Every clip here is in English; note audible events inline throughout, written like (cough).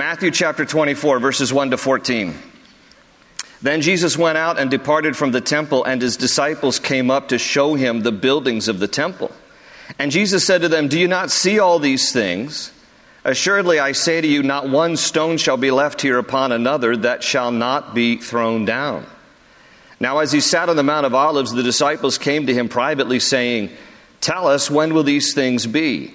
Matthew chapter 24, verses 1 to 14. Then Jesus went out and departed from the temple, and his disciples came up to show him the buildings of the temple. And Jesus said to them, Do you not see all these things? Assuredly, I say to you, not one stone shall be left here upon another that shall not be thrown down. Now, as he sat on the Mount of Olives, the disciples came to him privately, saying, Tell us, when will these things be?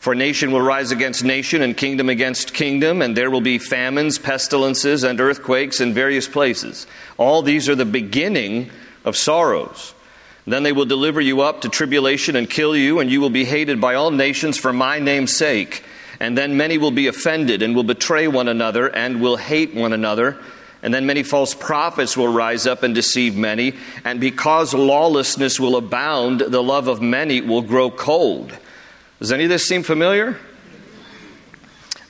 For nation will rise against nation, and kingdom against kingdom, and there will be famines, pestilences, and earthquakes in various places. All these are the beginning of sorrows. Then they will deliver you up to tribulation and kill you, and you will be hated by all nations for my name's sake. And then many will be offended and will betray one another and will hate one another. And then many false prophets will rise up and deceive many. And because lawlessness will abound, the love of many will grow cold. Does any of this seem familiar?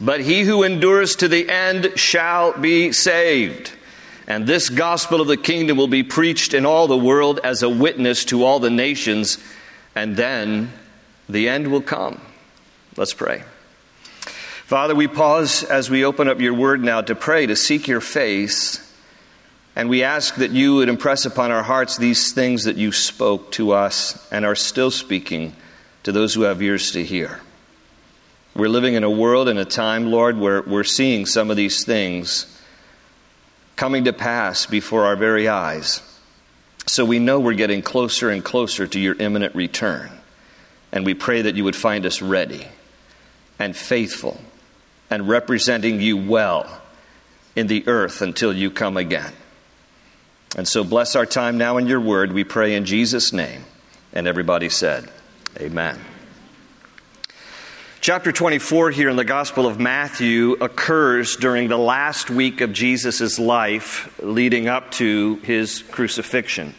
But he who endures to the end shall be saved. And this gospel of the kingdom will be preached in all the world as a witness to all the nations, and then the end will come. Let's pray. Father, we pause as we open up your word now to pray, to seek your face, and we ask that you would impress upon our hearts these things that you spoke to us and are still speaking to those who have ears to hear. We're living in a world and a time, Lord, where we're seeing some of these things coming to pass before our very eyes. So we know we're getting closer and closer to your imminent return. And we pray that you would find us ready and faithful and representing you well in the earth until you come again. And so bless our time now in your word, we pray in Jesus' name. And everybody said, Amen. Chapter 24 here in the Gospel of Matthew occurs during the last week of Jesus' life leading up to his crucifixion.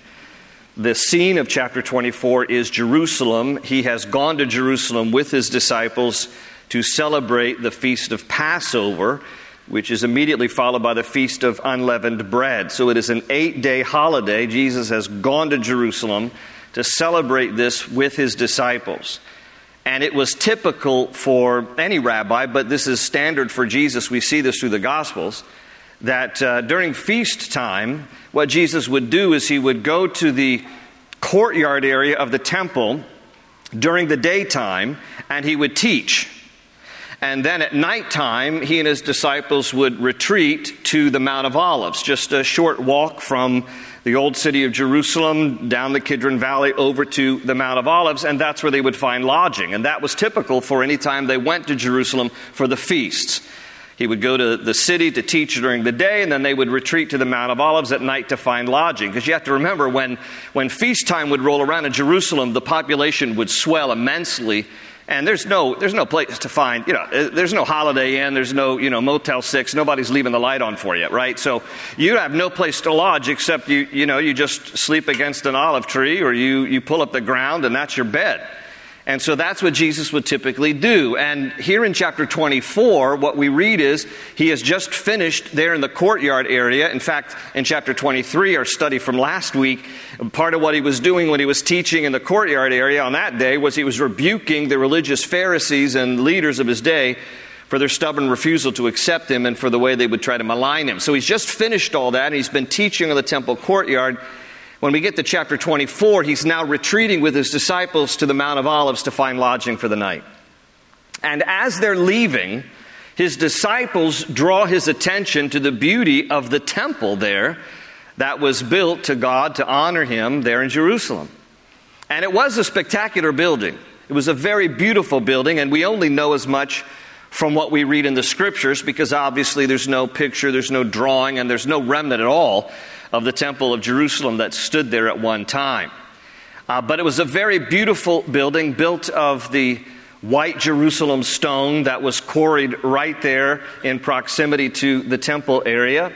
The scene of chapter 24 is Jerusalem. He has gone to Jerusalem with his disciples to celebrate the feast of Passover, which is immediately followed by the feast of unleavened bread. So it is an eight day holiday. Jesus has gone to Jerusalem to celebrate this with his disciples. And it was typical for any rabbi, but this is standard for Jesus. We see this through the Gospels. That uh, during feast time, what Jesus would do is he would go to the courtyard area of the temple during the daytime and he would teach. And then at nighttime, he and his disciples would retreat to the Mount of Olives, just a short walk from the old city of Jerusalem, down the Kidron Valley, over to the Mount of Olives, and that's where they would find lodging. And that was typical for any time they went to Jerusalem for the feasts. He would go to the city to teach during the day, and then they would retreat to the Mount of Olives at night to find lodging. Because you have to remember, when, when feast time would roll around in Jerusalem, the population would swell immensely and there's no there's no place to find you know uh, there's no holiday inn there's no you know motel six nobody's leaving the light on for you right? So you have no place to lodge except you you know you just sleep against an olive tree or you you pull up the ground and that's your bed and so that's what Jesus would typically do. And here in chapter 24, what we read is he has just finished there in the courtyard area. In fact, in chapter 23, our study from last week, part of what he was doing when he was teaching in the courtyard area on that day was he was rebuking the religious Pharisees and leaders of his day for their stubborn refusal to accept him and for the way they would try to malign him. So he's just finished all that and he's been teaching in the temple courtyard. When we get to chapter 24, he's now retreating with his disciples to the Mount of Olives to find lodging for the night. And as they're leaving, his disciples draw his attention to the beauty of the temple there that was built to God to honor him there in Jerusalem. And it was a spectacular building. It was a very beautiful building, and we only know as much from what we read in the scriptures because obviously there's no picture, there's no drawing, and there's no remnant at all of the Temple of Jerusalem that stood there at one time. Uh, but it was a very beautiful building built of the white Jerusalem stone that was quarried right there in proximity to the temple area.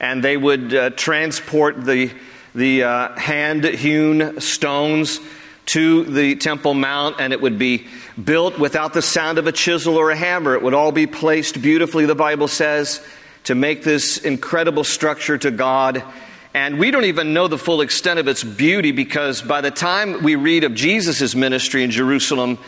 And they would uh, transport the, the uh, hand hewn stones to the Temple Mount, and it would be built without the sound of a chisel or a hammer. It would all be placed beautifully, the Bible says, to make this incredible structure to God. And we don't even know the full extent of its beauty because by the time we read of Jesus' ministry in Jerusalem,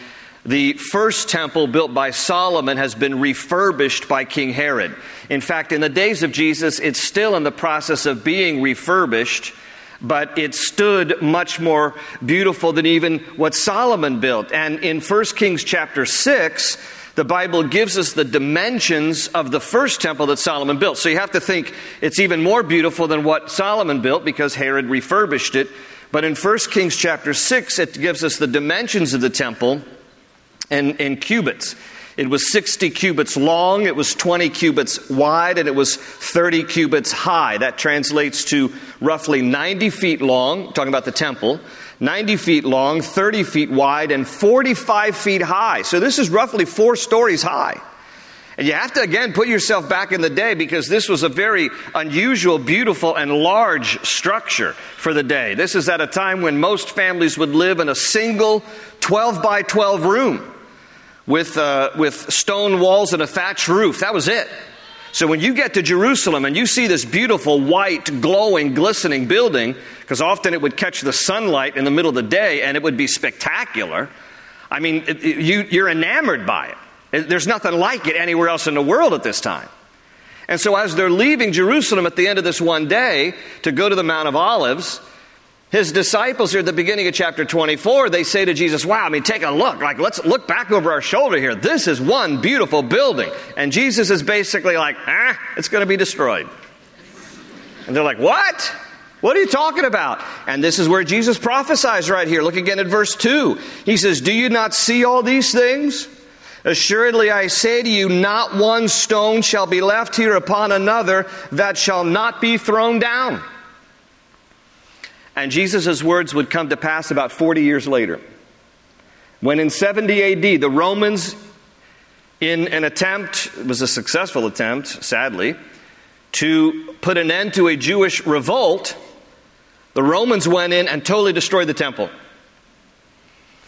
the first temple built by Solomon has been refurbished by King Herod. In fact, in the days of Jesus, it's still in the process of being refurbished but it stood much more beautiful than even what Solomon built. And in 1 Kings chapter 6, the Bible gives us the dimensions of the first temple that Solomon built. So you have to think it's even more beautiful than what Solomon built because Herod refurbished it. But in 1 Kings chapter 6, it gives us the dimensions of the temple in, in cubits. It was 60 cubits long, it was 20 cubits wide, and it was 30 cubits high. That translates to roughly 90 feet long, talking about the temple, 90 feet long, 30 feet wide, and 45 feet high. So this is roughly four stories high. And you have to again put yourself back in the day because this was a very unusual, beautiful, and large structure for the day. This is at a time when most families would live in a single 12 by 12 room with, uh, with stone walls and a thatched roof. That was it. So when you get to Jerusalem and you see this beautiful, white, glowing, glistening building, because often it would catch the sunlight in the middle of the day and it would be spectacular. I mean, it, it, you, you're enamored by it. There's nothing like it anywhere else in the world at this time. And so as they're leaving Jerusalem at the end of this one day to go to the Mount of Olives, his disciples here at the beginning of chapter 24, they say to Jesus, Wow, I mean, take a look. Like, let's look back over our shoulder here. This is one beautiful building. And Jesus is basically like, Ah, it's going to be destroyed. And they're like, What? What are you talking about? And this is where Jesus prophesies right here. Look again at verse 2. He says, Do you not see all these things? Assuredly, I say to you, not one stone shall be left here upon another that shall not be thrown down. And Jesus' words would come to pass about 40 years later. When in 70 AD, the Romans, in an attempt, it was a successful attempt, sadly, to put an end to a Jewish revolt, the Romans went in and totally destroyed the temple.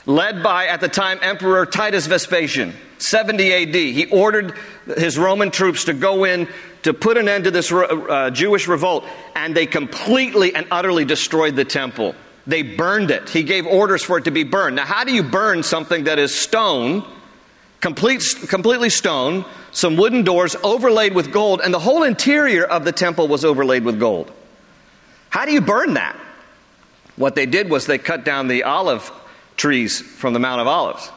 Led by, at the time, Emperor Titus Vespasian, 70 AD. He ordered his Roman troops to go in to put an end to this uh, Jewish revolt, and they completely and utterly destroyed the temple. They burned it. He gave orders for it to be burned. Now, how do you burn something that is stone, complete, completely stone, some wooden doors overlaid with gold, and the whole interior of the temple was overlaid with gold? How do you burn that? What they did was they cut down the olive trees from the Mount of Olives.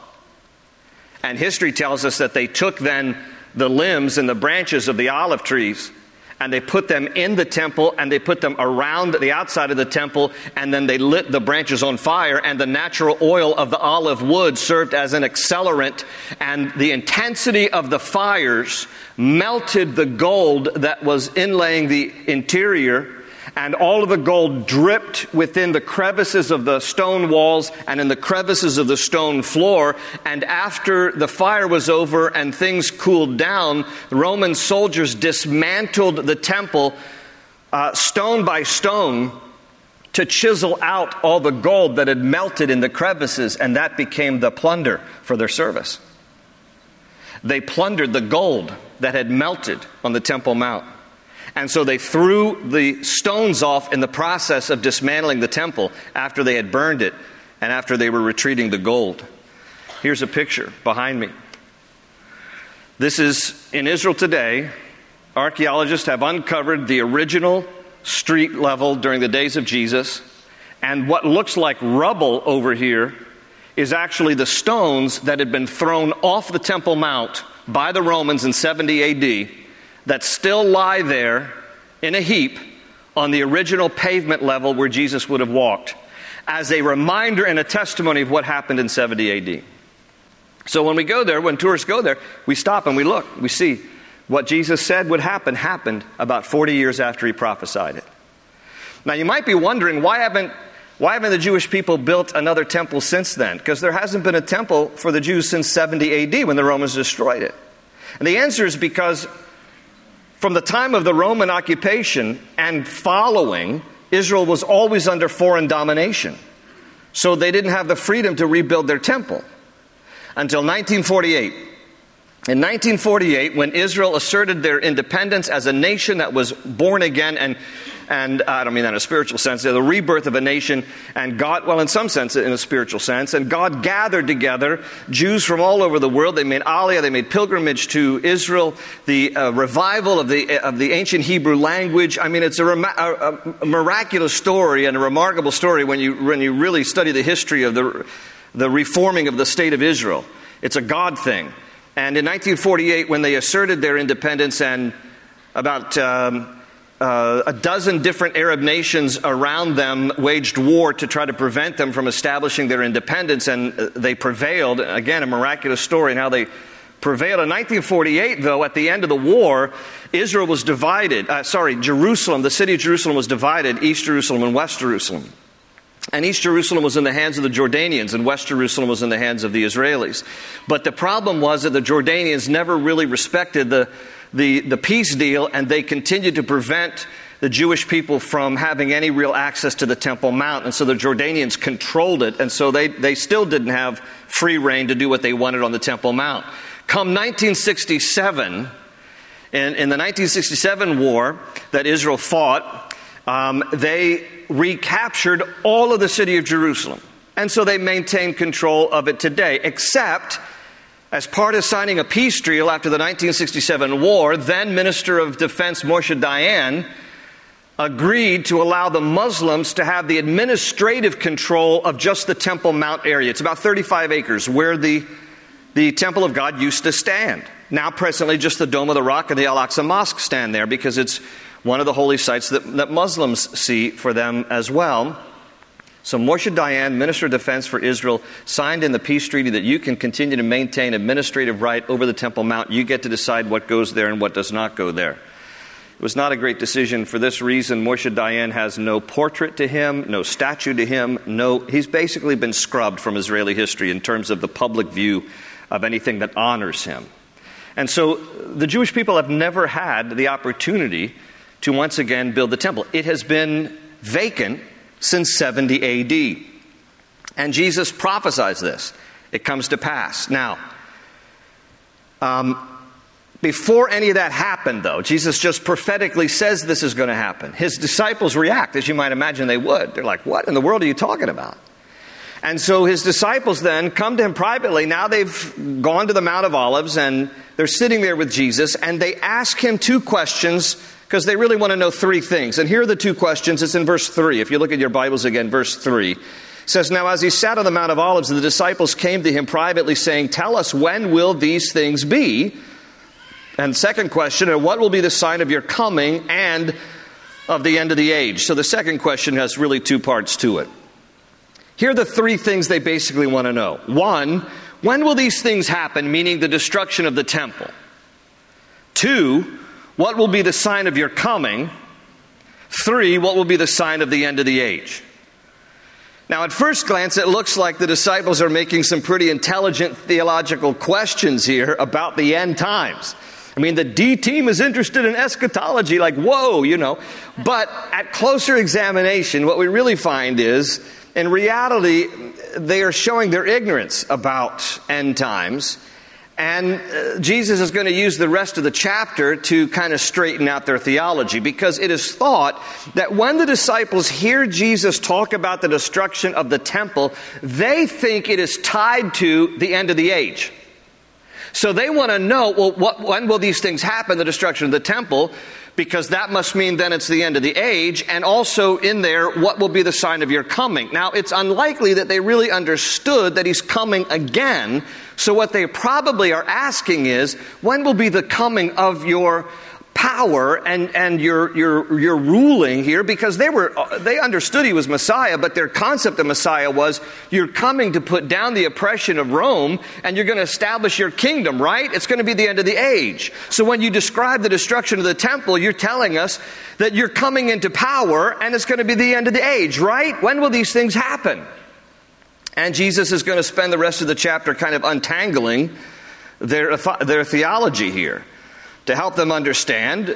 And history tells us that they took then the limbs and the branches of the olive trees and they put them in the temple and they put them around the outside of the temple and then they lit the branches on fire and the natural oil of the olive wood served as an accelerant and the intensity of the fires melted the gold that was inlaying the interior and all of the gold dripped within the crevices of the stone walls and in the crevices of the stone floor. And after the fire was over and things cooled down, the Roman soldiers dismantled the temple uh, stone by stone to chisel out all the gold that had melted in the crevices, and that became the plunder for their service. They plundered the gold that had melted on the Temple Mount. And so they threw the stones off in the process of dismantling the temple after they had burned it and after they were retreating the gold. Here's a picture behind me. This is in Israel today. Archaeologists have uncovered the original street level during the days of Jesus. And what looks like rubble over here is actually the stones that had been thrown off the Temple Mount by the Romans in 70 AD that still lie there in a heap on the original pavement level where Jesus would have walked as a reminder and a testimony of what happened in 70 AD. So when we go there, when tourists go there, we stop and we look. We see what Jesus said would happen happened about 40 years after he prophesied it. Now you might be wondering why haven't why haven't the Jewish people built another temple since then? Because there hasn't been a temple for the Jews since 70 AD when the Romans destroyed it. And the answer is because from the time of the Roman occupation and following, Israel was always under foreign domination. So they didn't have the freedom to rebuild their temple until 1948. In 1948, when Israel asserted their independence as a nation that was born again and and I don't mean that in a spiritual sense, the rebirth of a nation, and God, well, in some sense, in a spiritual sense, and God gathered together Jews from all over the world. They made aliyah, they made pilgrimage to Israel, the uh, revival of the, of the ancient Hebrew language. I mean, it's a, a, a miraculous story and a remarkable story when you, when you really study the history of the, the reforming of the state of Israel. It's a God thing. And in 1948, when they asserted their independence and about um, uh, a dozen different Arab nations around them waged war to try to prevent them from establishing their independence, and uh, they prevailed. Again, a miraculous story in how they prevailed. In 1948, though, at the end of the war, Israel was divided. Uh, sorry, Jerusalem, the city of Jerusalem was divided East Jerusalem and West Jerusalem. And East Jerusalem was in the hands of the Jordanians, and West Jerusalem was in the hands of the Israelis. But the problem was that the Jordanians never really respected the the, the peace deal, and they continued to prevent the Jewish people from having any real access to the Temple Mount. And so the Jordanians controlled it, and so they, they still didn't have free rein to do what they wanted on the Temple Mount. Come 1967, in, in the 1967 war that Israel fought, um, they recaptured all of the city of Jerusalem. And so they maintain control of it today, except as part of signing a peace deal after the 1967 war, then Minister of Defense Moshe Dayan agreed to allow the Muslims to have the administrative control of just the Temple Mount area. It's about 35 acres where the, the Temple of God used to stand. Now, presently, just the Dome of the Rock and the Al Aqsa Mosque stand there because it's one of the holy sites that, that Muslims see for them as well. So Moshe Dayan, Minister of Defense for Israel, signed in the peace treaty that you can continue to maintain administrative right over the Temple Mount. You get to decide what goes there and what does not go there. It was not a great decision. For this reason, Moshe Dayan has no portrait to him, no statue to him, no he's basically been scrubbed from Israeli history in terms of the public view of anything that honors him. And so the Jewish people have never had the opportunity to once again build the temple. It has been vacant since 70 AD. And Jesus prophesies this. It comes to pass. Now, um, before any of that happened, though, Jesus just prophetically says this is going to happen. His disciples react, as you might imagine they would. They're like, What in the world are you talking about? And so his disciples then come to him privately. Now they've gone to the Mount of Olives and they're sitting there with Jesus and they ask him two questions because they really want to know three things. And here are the two questions. It's in verse 3. If you look at your Bibles again, verse 3 says, Now as he sat on the Mount of Olives, the disciples came to him privately, saying, Tell us, when will these things be? And second question, and what will be the sign of your coming and of the end of the age? So the second question has really two parts to it. Here are the three things they basically want to know. One, when will these things happen, meaning the destruction of the temple? Two, what will be the sign of your coming? Three, what will be the sign of the end of the age? Now, at first glance, it looks like the disciples are making some pretty intelligent theological questions here about the end times. I mean, the D team is interested in eschatology, like, whoa, you know. But at closer examination, what we really find is, in reality, they are showing their ignorance about end times and uh, Jesus is going to use the rest of the chapter to kind of straighten out their theology because it is thought that when the disciples hear Jesus talk about the destruction of the temple, they think it is tied to the end of the age. So they want to know, well, what, when will these things happen, the destruction of the temple? because that must mean then it's the end of the age. And also in there, what will be the sign of your coming? Now, it's unlikely that they really understood that he's coming again. So what they probably are asking is, when will be the coming of your power and, and your, your, your ruling here because they were they understood he was Messiah, but their concept of Messiah was you're coming to put down the oppression of Rome and you're going to establish your kingdom, right? It's going to be the end of the age. So when you describe the destruction of the temple, you're telling us that you're coming into power and it's going to be the end of the age, right? When will these things happen? And Jesus is going to spend the rest of the chapter kind of untangling their, their theology here to help them understand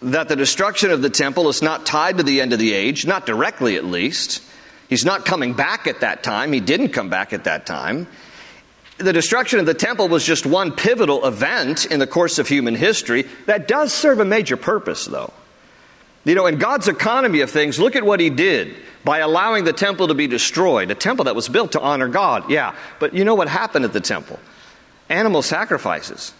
that the destruction of the temple is not tied to the end of the age, not directly at least. He's not coming back at that time. He didn't come back at that time. The destruction of the temple was just one pivotal event in the course of human history that does serve a major purpose, though. You know, in God's economy of things, look at what He did by allowing the temple to be destroyed. A temple that was built to honor God, yeah. But you know what happened at the temple? Animal sacrifices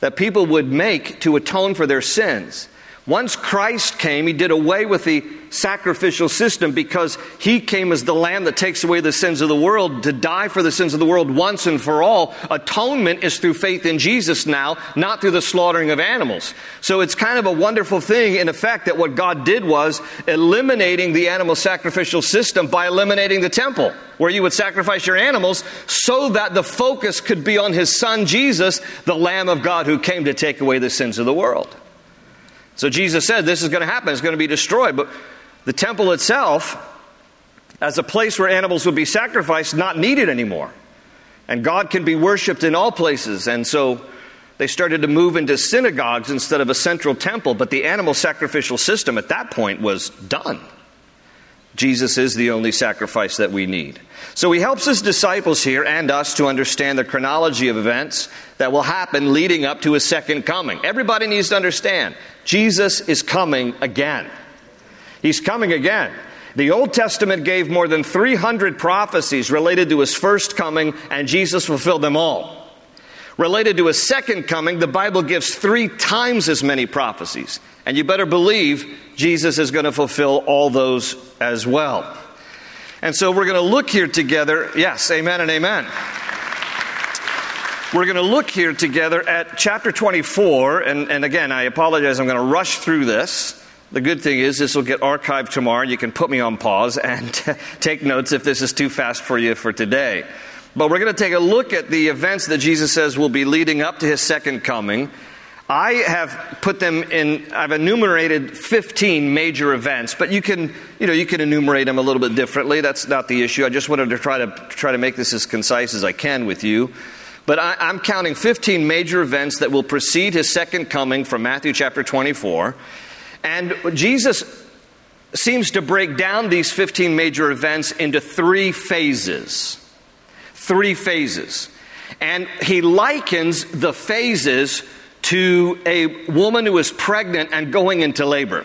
that people would make to atone for their sins. Once Christ came, he did away with the sacrificial system because he came as the lamb that takes away the sins of the world to die for the sins of the world once and for all. Atonement is through faith in Jesus now, not through the slaughtering of animals. So it's kind of a wonderful thing, in effect, that what God did was eliminating the animal sacrificial system by eliminating the temple, where you would sacrifice your animals so that the focus could be on his son Jesus, the Lamb of God who came to take away the sins of the world. So Jesus said this is going to happen, it's going to be destroyed. But the temple itself, as a place where animals would be sacrificed, not needed anymore. And God can be worshiped in all places. And so they started to move into synagogues instead of a central temple. But the animal sacrificial system at that point was done. Jesus is the only sacrifice that we need. So he helps his disciples here and us to understand the chronology of events that will happen leading up to his second coming. Everybody needs to understand Jesus is coming again. He's coming again. The Old Testament gave more than 300 prophecies related to his first coming, and Jesus fulfilled them all. Related to his second coming, the Bible gives three times as many prophecies. And you better believe Jesus is going to fulfill all those as well. And so we're going to look here together. Yes, amen and amen. We're going to look here together at chapter 24. And, and again, I apologize, I'm going to rush through this. The good thing is, this will get archived tomorrow. You can put me on pause and (laughs) take notes if this is too fast for you for today. But we're going to take a look at the events that Jesus says will be leading up to his second coming I have put them in, I've enumerated 15 major events, but you can, you know, you can enumerate them a little bit differently. That's not the issue. I just wanted to try to, try to make this as concise as I can with you. But I, I'm counting 15 major events that will precede his second coming from Matthew chapter 24. And Jesus seems to break down these 15 major events into three phases. Three phases. And he likens the phases to a woman who is pregnant and going into labor.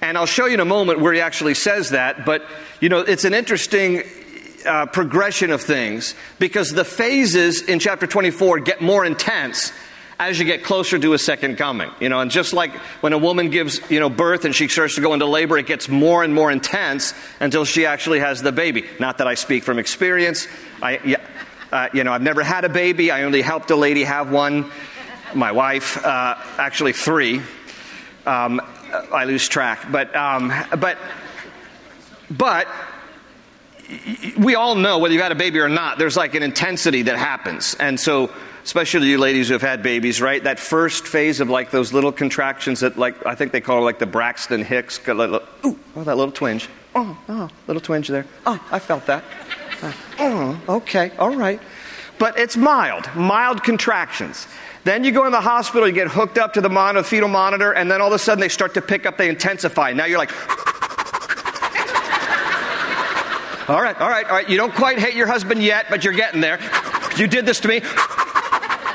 And I'll show you in a moment where he actually says that, but you know, it's an interesting uh, progression of things because the phases in chapter 24 get more intense as you get closer to a second coming. You know, and just like when a woman gives, you know, birth and she starts to go into labor, it gets more and more intense until she actually has the baby. Not that I speak from experience. I, yeah, uh, you know, I've never had a baby. I only helped a lady have one my wife, uh, actually three. Um, I lose track, but um, but but we all know whether you've had a baby or not. There's like an intensity that happens, and so especially you ladies who have had babies, right? That first phase of like those little contractions that like I think they call it like the Braxton Hicks. Ooh, oh, that little twinge. Oh, oh, little twinge there. Oh, I felt that. Uh, oh, okay, all right. But it's mild, mild contractions. Then you go in the hospital, you get hooked up to the fetal monitor, and then all of a sudden they start to pick up, they intensify. Now you're like, all right, all right, all right. You don't quite hate your husband yet, but you're getting there. You did this to me.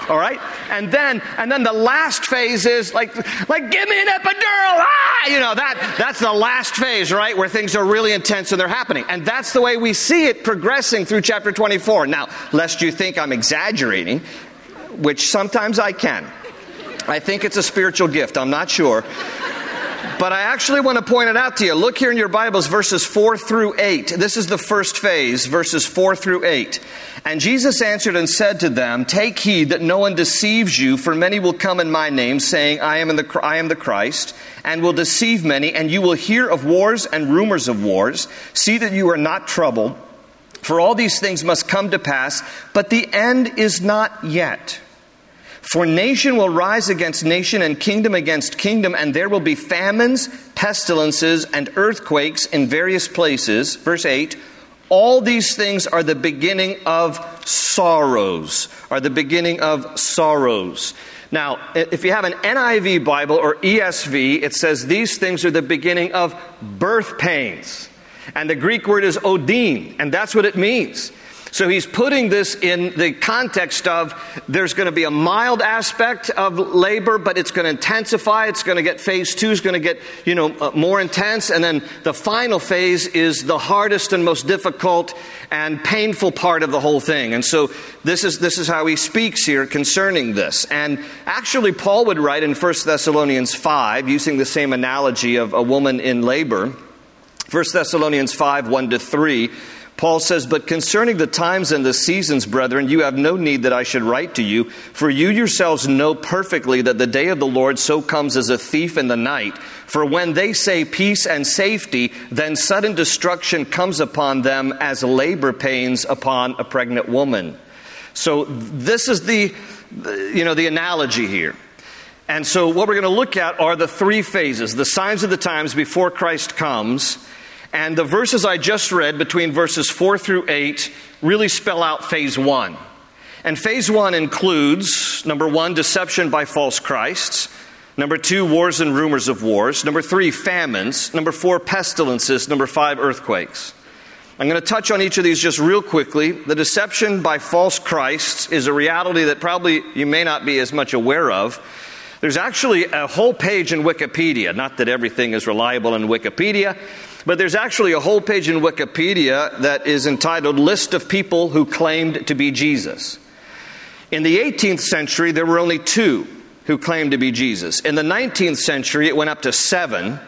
All right? And then and then the last phase is like like give me an epidural. Ah, you know, that that's the last phase, right? Where things are really intense and they're happening. And that's the way we see it progressing through chapter 24. Now, lest you think I'm exaggerating, which sometimes I can. I think it's a spiritual gift, I'm not sure. But I actually want to point it out to you. Look here in your Bibles, verses 4 through 8. This is the first phase, verses 4 through 8. And Jesus answered and said to them, Take heed that no one deceives you, for many will come in my name, saying, I am, the, I am the Christ, and will deceive many, and you will hear of wars and rumors of wars. See that you are not troubled, for all these things must come to pass, but the end is not yet. For nation will rise against nation and kingdom against kingdom, and there will be famines, pestilences, and earthquakes in various places. Verse 8 All these things are the beginning of sorrows, are the beginning of sorrows. Now, if you have an NIV Bible or ESV, it says these things are the beginning of birth pains. And the Greek word is odin, and that's what it means. So he's putting this in the context of there's going to be a mild aspect of labor, but it's going to intensify. It's going to get phase two is going to get, you know, uh, more intense. And then the final phase is the hardest and most difficult and painful part of the whole thing. And so this is, this is how he speaks here concerning this. And actually, Paul would write in 1 Thessalonians 5, using the same analogy of a woman in labor. 1 Thessalonians 5, 1 to 3 Paul says, But concerning the times and the seasons, brethren, you have no need that I should write to you, for you yourselves know perfectly that the day of the Lord so comes as a thief in the night. For when they say peace and safety, then sudden destruction comes upon them as labor pains upon a pregnant woman. So this is the, you know, the analogy here. And so what we're going to look at are the three phases, the signs of the times before Christ comes and the verses I just read, between verses 4 through 8, really spell out phase one. And phase one includes number one, deception by false Christs. Number two, wars and rumors of wars. Number three, famines. Number four, pestilences. Number five, earthquakes. I'm going to touch on each of these just real quickly. The deception by false Christs is a reality that probably you may not be as much aware of. There's actually a whole page in Wikipedia, not that everything is reliable in Wikipedia, but there's actually a whole page in Wikipedia that is entitled List of People Who Claimed to be Jesus. In the 18th century, there were only two who claimed to be Jesus. In the 19th century, it went up to seven.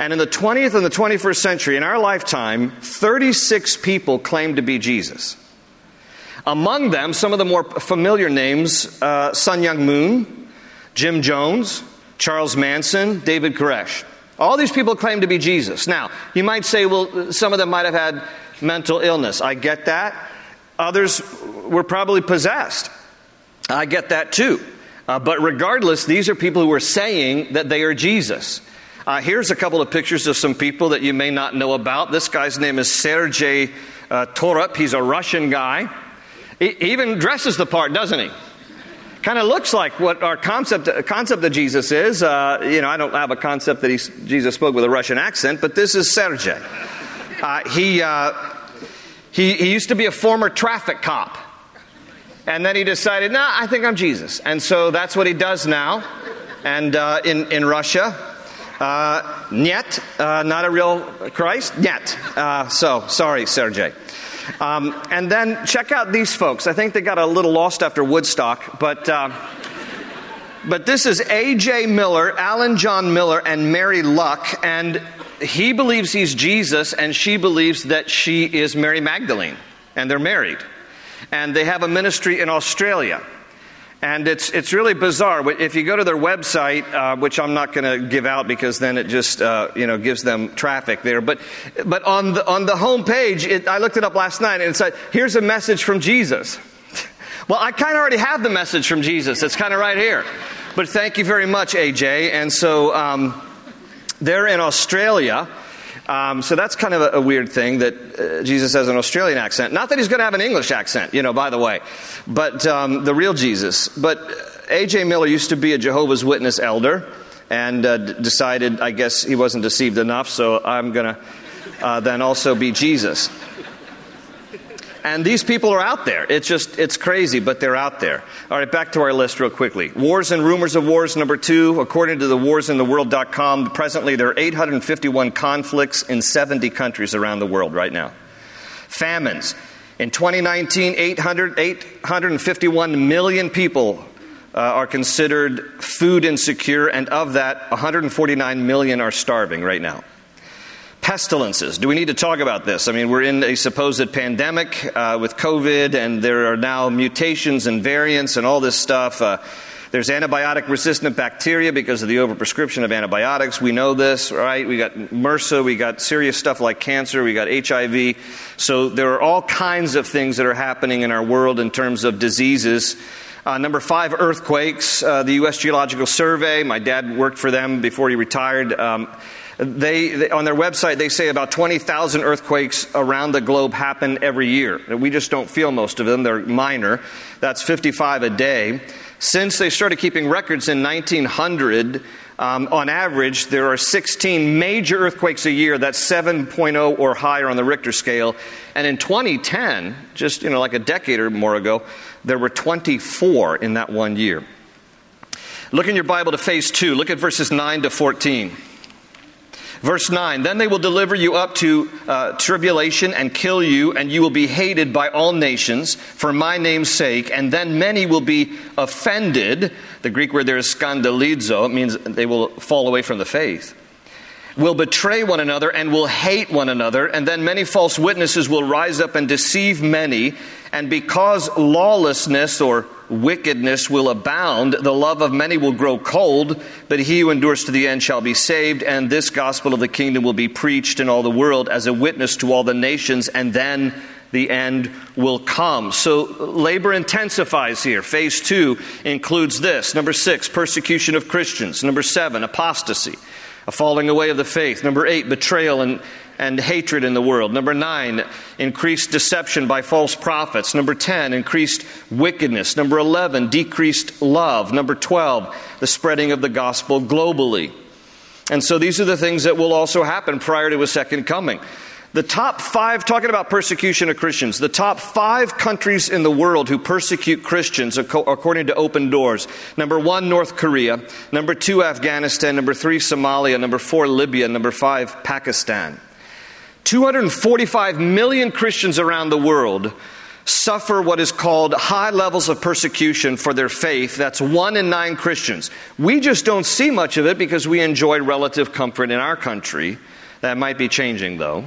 And in the 20th and the 21st century, in our lifetime, 36 people claimed to be Jesus. Among them, some of the more familiar names uh, Sun Myung Moon, Jim Jones, Charles Manson, David Koresh. All these people claim to be Jesus. Now, you might say, well, some of them might have had mental illness. I get that. Others were probably possessed. I get that too. Uh, but regardless, these are people who are saying that they are Jesus. Uh, here's a couple of pictures of some people that you may not know about. This guy's name is Sergei uh, Torop. He's a Russian guy. He even dresses the part, doesn't he? Kind of looks like what our concept, concept of Jesus is. Uh, you know, I don't have a concept that Jesus spoke with a Russian accent, but this is Sergei. Uh, he, uh, he, he used to be a former traffic cop. And then he decided, nah, I think I'm Jesus. And so that's what he does now. And uh, in, in Russia, uh, Niet, uh, not a real Christ, Niet. Uh, so, sorry, Sergei. Um, and then check out these folks. I think they got a little lost after Woodstock, but. Uh, but this is A.J. Miller, Alan John Miller, and Mary Luck, and he believes he's Jesus, and she believes that she is Mary Magdalene, and they're married. And they have a ministry in Australia. And it's, it's really bizarre. If you go to their website, uh, which I'm not going to give out because then it just uh, you know gives them traffic there. But, but on the, on the home page, I looked it up last night and it said, here's a message from Jesus. (laughs) well, I kind of already have the message from Jesus. It's kind of right here. But thank you very much, AJ. And so um, they're in Australia. Um, so that's kind of a, a weird thing that uh, Jesus has an Australian accent. Not that he's going to have an English accent, you know, by the way, but um, the real Jesus. But A.J. Miller used to be a Jehovah's Witness elder and uh, d- decided, I guess he wasn't deceived enough, so I'm going to uh, then also be Jesus. And these people are out there. It's just, it's crazy, but they're out there. All right, back to our list real quickly. Wars and rumors of wars, number two. According to the warsintheworld.com, presently there are 851 conflicts in 70 countries around the world right now. Famines. In 2019, 800, 851 million people uh, are considered food insecure, and of that, 149 million are starving right now. Pestilences. Do we need to talk about this? I mean, we're in a supposed pandemic uh, with COVID, and there are now mutations and variants and all this stuff. Uh, there's antibiotic resistant bacteria because of the overprescription of antibiotics. We know this, right? We got MRSA, we got serious stuff like cancer, we got HIV. So there are all kinds of things that are happening in our world in terms of diseases. Uh, number five, earthquakes. Uh, the U.S. Geological Survey, my dad worked for them before he retired. Um, they, they, on their website, they say about 20,000 earthquakes around the globe happen every year. We just don't feel most of them, they're minor. That's 55 a day. Since they started keeping records in 1900, um, on average, there are 16 major earthquakes a year. That's 7.0 or higher on the Richter scale. And in 2010, just you know, like a decade or more ago, there were 24 in that one year. Look in your Bible to phase two. Look at verses 9 to 14. Verse 9 Then they will deliver you up to uh, tribulation and kill you, and you will be hated by all nations for my name's sake, and then many will be offended. The Greek word there is skandalizo, it means they will fall away from the faith. Will betray one another and will hate one another, and then many false witnesses will rise up and deceive many. And because lawlessness or wickedness will abound, the love of many will grow cold, but he who endures to the end shall be saved, and this gospel of the kingdom will be preached in all the world as a witness to all the nations, and then the end will come. So labor intensifies here. Phase two includes this. Number six, persecution of Christians. Number seven, apostasy, a falling away of the faith. Number eight, betrayal and and hatred in the world. Number nine, increased deception by false prophets. Number 10, increased wickedness. Number 11, decreased love. Number 12, the spreading of the gospel globally. And so these are the things that will also happen prior to a second coming. The top five, talking about persecution of Christians, the top five countries in the world who persecute Christians, according to Open Doors. Number one, North Korea. Number two, Afghanistan. Number three, Somalia. Number four, Libya. Number five, Pakistan. 245 million Christians around the world suffer what is called high levels of persecution for their faith. That's one in nine Christians. We just don't see much of it because we enjoy relative comfort in our country. That might be changing, though.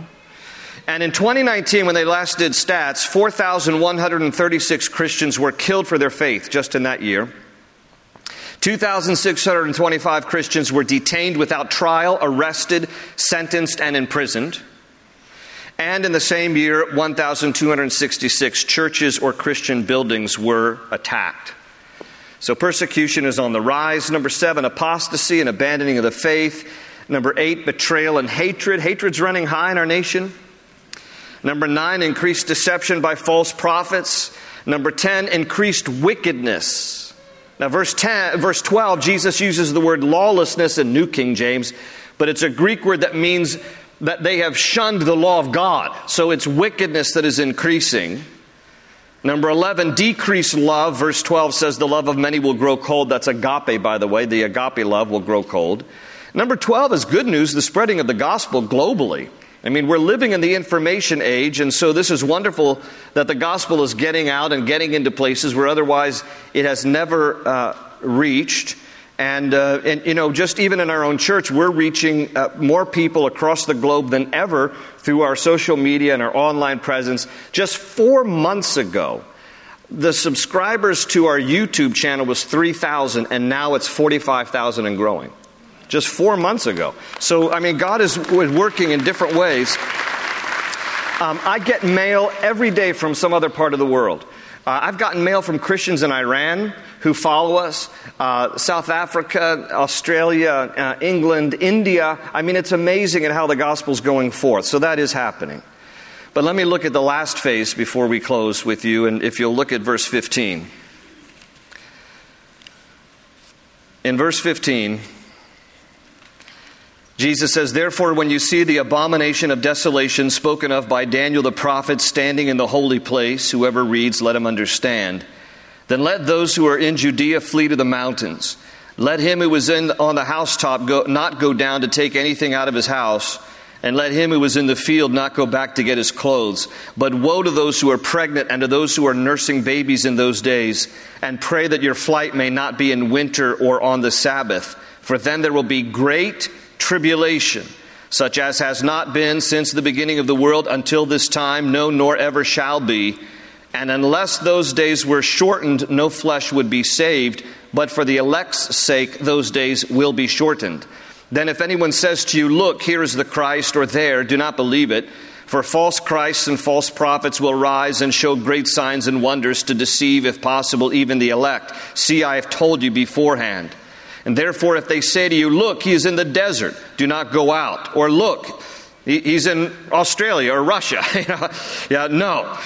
And in 2019, when they last did stats, 4,136 Christians were killed for their faith just in that year. 2,625 Christians were detained without trial, arrested, sentenced, and imprisoned. And in the same year, 1,266 churches or Christian buildings were attacked. So persecution is on the rise. Number seven, apostasy and abandoning of the faith. Number eight, betrayal and hatred. Hatred's running high in our nation. Number nine, increased deception by false prophets. Number 10, increased wickedness. Now, verse, 10, verse 12, Jesus uses the word lawlessness in New King James, but it's a Greek word that means that they have shunned the law of God. So it's wickedness that is increasing. Number 11, decreased love. Verse 12 says, The love of many will grow cold. That's agape, by the way. The agape love will grow cold. Number 12 is good news, the spreading of the gospel globally. I mean, we're living in the information age, and so this is wonderful that the gospel is getting out and getting into places where otherwise it has never uh, reached. And, uh, and, you know, just even in our own church, we're reaching uh, more people across the globe than ever through our social media and our online presence. Just four months ago, the subscribers to our YouTube channel was 3,000, and now it's 45,000 and growing. Just four months ago. So, I mean, God is working in different ways. Um, I get mail every day from some other part of the world. Uh, I've gotten mail from Christians in Iran who follow us, uh, South Africa, Australia, uh, England, India. I mean, it's amazing at how the gospel's going forth. So that is happening. But let me look at the last phase before we close with you, and if you'll look at verse 15. In verse 15, Jesus says, Therefore, when you see the abomination of desolation spoken of by Daniel the prophet standing in the holy place, whoever reads, let him understand. Then let those who are in Judea flee to the mountains. Let him who was in, on the housetop go, not go down to take anything out of his house, and let him who was in the field not go back to get his clothes. But woe to those who are pregnant and to those who are nursing babies in those days, and pray that your flight may not be in winter or on the Sabbath, for then there will be great tribulation, such as has not been since the beginning of the world until this time, no, nor ever shall be and unless those days were shortened, no flesh would be saved, but for the elect's sake, those days will be shortened. Then, if anyone says to you, Look, here is the Christ, or there, do not believe it. For false Christs and false prophets will rise and show great signs and wonders to deceive, if possible, even the elect. See, I have told you beforehand. And therefore, if they say to you, Look, he is in the desert, do not go out. Or look, he's in Australia or Russia. (laughs) yeah, no.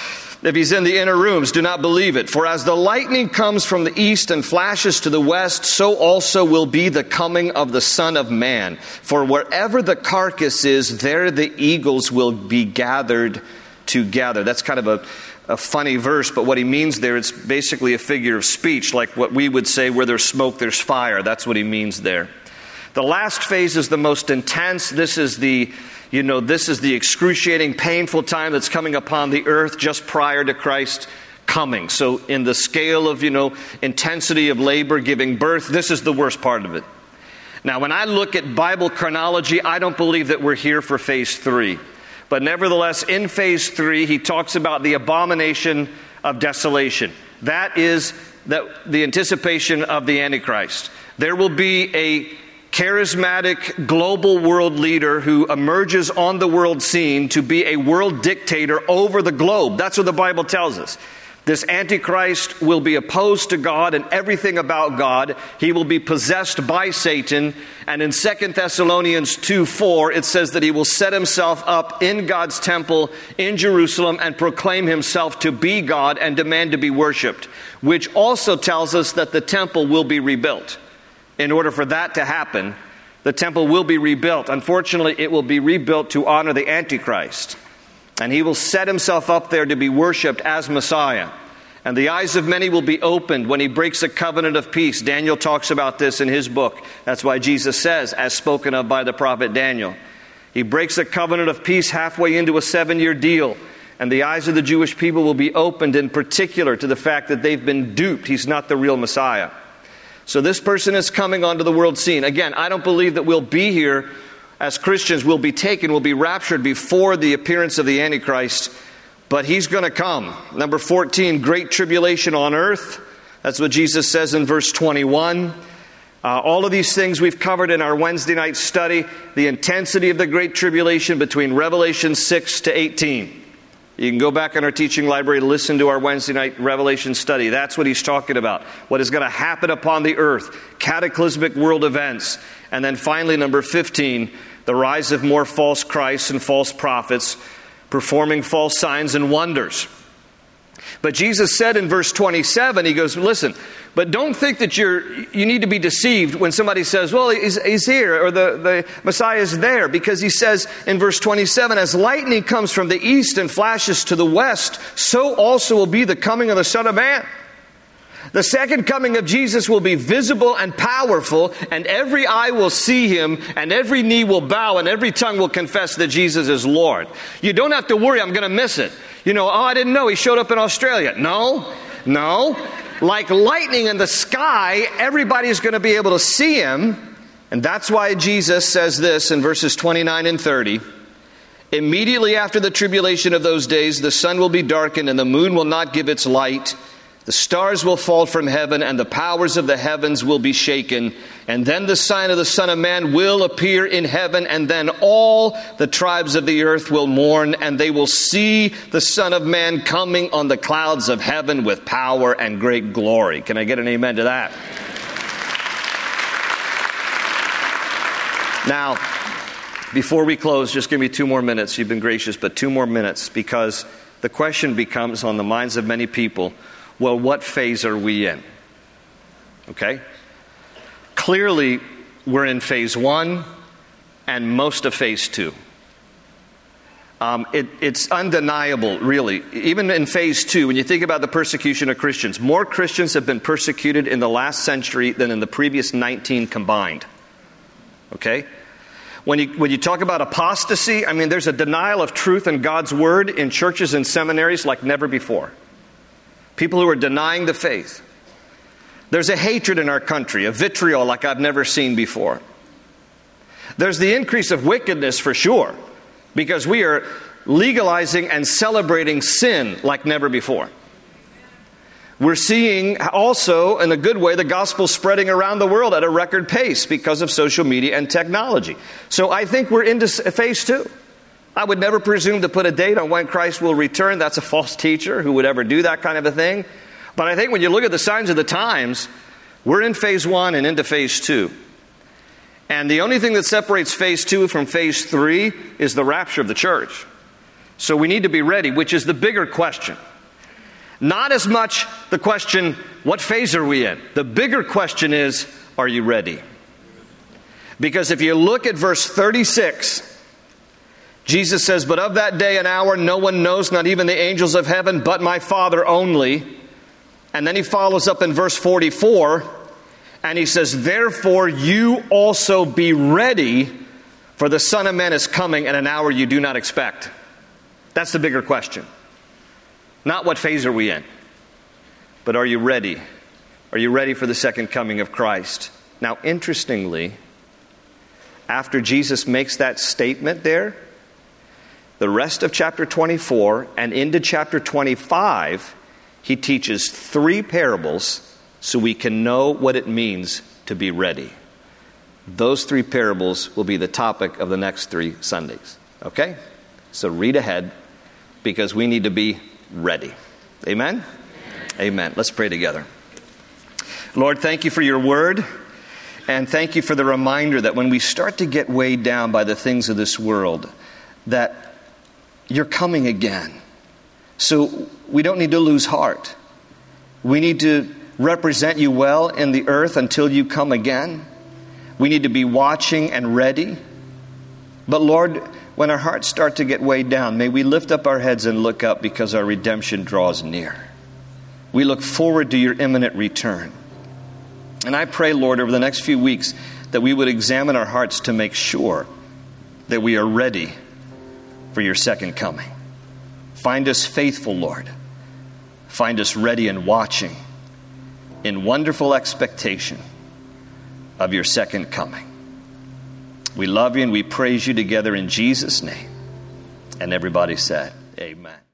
If he's in the inner rooms, do not believe it. For as the lightning comes from the east and flashes to the west, so also will be the coming of the Son of Man. For wherever the carcass is, there the eagles will be gathered together. That's kind of a, a funny verse, but what he means there, it's basically a figure of speech, like what we would say, where there's smoke, there's fire. That's what he means there. The last phase is the most intense. This is the you know, this is the excruciating, painful time that's coming upon the earth just prior to Christ coming. So, in the scale of, you know, intensity of labor, giving birth, this is the worst part of it. Now, when I look at Bible chronology, I don't believe that we're here for phase three. But nevertheless, in phase three, he talks about the abomination of desolation. That is that the anticipation of the Antichrist. There will be a charismatic global world leader who emerges on the world scene to be a world dictator over the globe. That's what the Bible tells us. This Antichrist will be opposed to God and everything about God. He will be possessed by Satan. And in 2 Thessalonians 2 4, it says that he will set himself up in God's temple in Jerusalem and proclaim himself to be God and demand to be worshiped, which also tells us that the temple will be rebuilt in order for that to happen, the temple will be rebuilt. Unfortunately, it will be rebuilt to honor the Antichrist. And he will set himself up there to be worshiped as Messiah. And the eyes of many will be opened when he breaks a covenant of peace. Daniel talks about this in his book. That's why Jesus says, as spoken of by the prophet Daniel. He breaks a covenant of peace halfway into a seven year deal. And the eyes of the Jewish people will be opened in particular to the fact that they've been duped. He's not the real Messiah. So this person is coming onto the world scene. Again, I don't believe that we'll be here as Christians, we'll be taken, we'll be raptured before the appearance of the Antichrist, but he's going to come. Number 14, great tribulation on earth. That's what Jesus says in verse 21. Uh, all of these things we've covered in our Wednesday night study, the intensity of the Great Tribulation between Revelation 6 to 18. You can go back in our teaching library, listen to our Wednesday night Revelation study. That's what he's talking about. What is going to happen upon the earth, cataclysmic world events. And then finally, number 15, the rise of more false Christs and false prophets performing false signs and wonders. But Jesus said in verse 27, He goes, Listen, but don't think that you're, you need to be deceived when somebody says, Well, he's, he's here, or the, the Messiah is there, because He says in verse 27, As lightning comes from the east and flashes to the west, so also will be the coming of the Son of Man. The second coming of Jesus will be visible and powerful, and every eye will see him, and every knee will bow, and every tongue will confess that Jesus is Lord. You don't have to worry, I'm going to miss it. You know, oh, I didn't know he showed up in Australia. No, no. Like lightning in the sky, everybody's going to be able to see him. And that's why Jesus says this in verses 29 and 30. Immediately after the tribulation of those days, the sun will be darkened, and the moon will not give its light the stars will fall from heaven, and the powers of the heavens will be shaken. And then the sign of the Son of Man will appear in heaven, and then all the tribes of the earth will mourn, and they will see the Son of Man coming on the clouds of heaven with power and great glory. Can I get an amen to that? Now, before we close, just give me two more minutes. You've been gracious, but two more minutes because the question becomes on the minds of many people well, what phase are we in? Okay? Clearly, we're in phase one and most of phase two. Um, it, it's undeniable, really. Even in phase two, when you think about the persecution of Christians, more Christians have been persecuted in the last century than in the previous 19 combined. Okay? When you, when you talk about apostasy, I mean, there's a denial of truth and God's word in churches and seminaries like never before people who are denying the faith. There's a hatred in our country, a vitriol like I've never seen before. There's the increase of wickedness for sure, because we are legalizing and celebrating sin like never before. We're seeing also, in a good way, the gospel spreading around the world at a record pace because of social media and technology. So I think we're into phase two. I would never presume to put a date on when Christ will return. That's a false teacher who would ever do that kind of a thing. But I think when you look at the signs of the times, we're in phase one and into phase two. And the only thing that separates phase two from phase three is the rapture of the church. So we need to be ready, which is the bigger question. Not as much the question, what phase are we in? The bigger question is, are you ready? Because if you look at verse 36, Jesus says, But of that day and hour no one knows, not even the angels of heaven, but my Father only. And then he follows up in verse 44, and he says, Therefore you also be ready, for the Son of Man is coming at an hour you do not expect. That's the bigger question. Not what phase are we in, but are you ready? Are you ready for the second coming of Christ? Now, interestingly, after Jesus makes that statement there, the rest of chapter 24 and into chapter 25, he teaches three parables so we can know what it means to be ready. Those three parables will be the topic of the next three Sundays. Okay? So read ahead because we need to be ready. Amen? Amen? Amen. Let's pray together. Lord, thank you for your word. And thank you for the reminder that when we start to get weighed down by the things of this world, that you're coming again. So we don't need to lose heart. We need to represent you well in the earth until you come again. We need to be watching and ready. But Lord, when our hearts start to get weighed down, may we lift up our heads and look up because our redemption draws near. We look forward to your imminent return. And I pray, Lord, over the next few weeks that we would examine our hearts to make sure that we are ready for your second coming. Find us faithful, Lord. Find us ready and watching in wonderful expectation of your second coming. We love you and we praise you together in Jesus' name. And everybody said, Amen.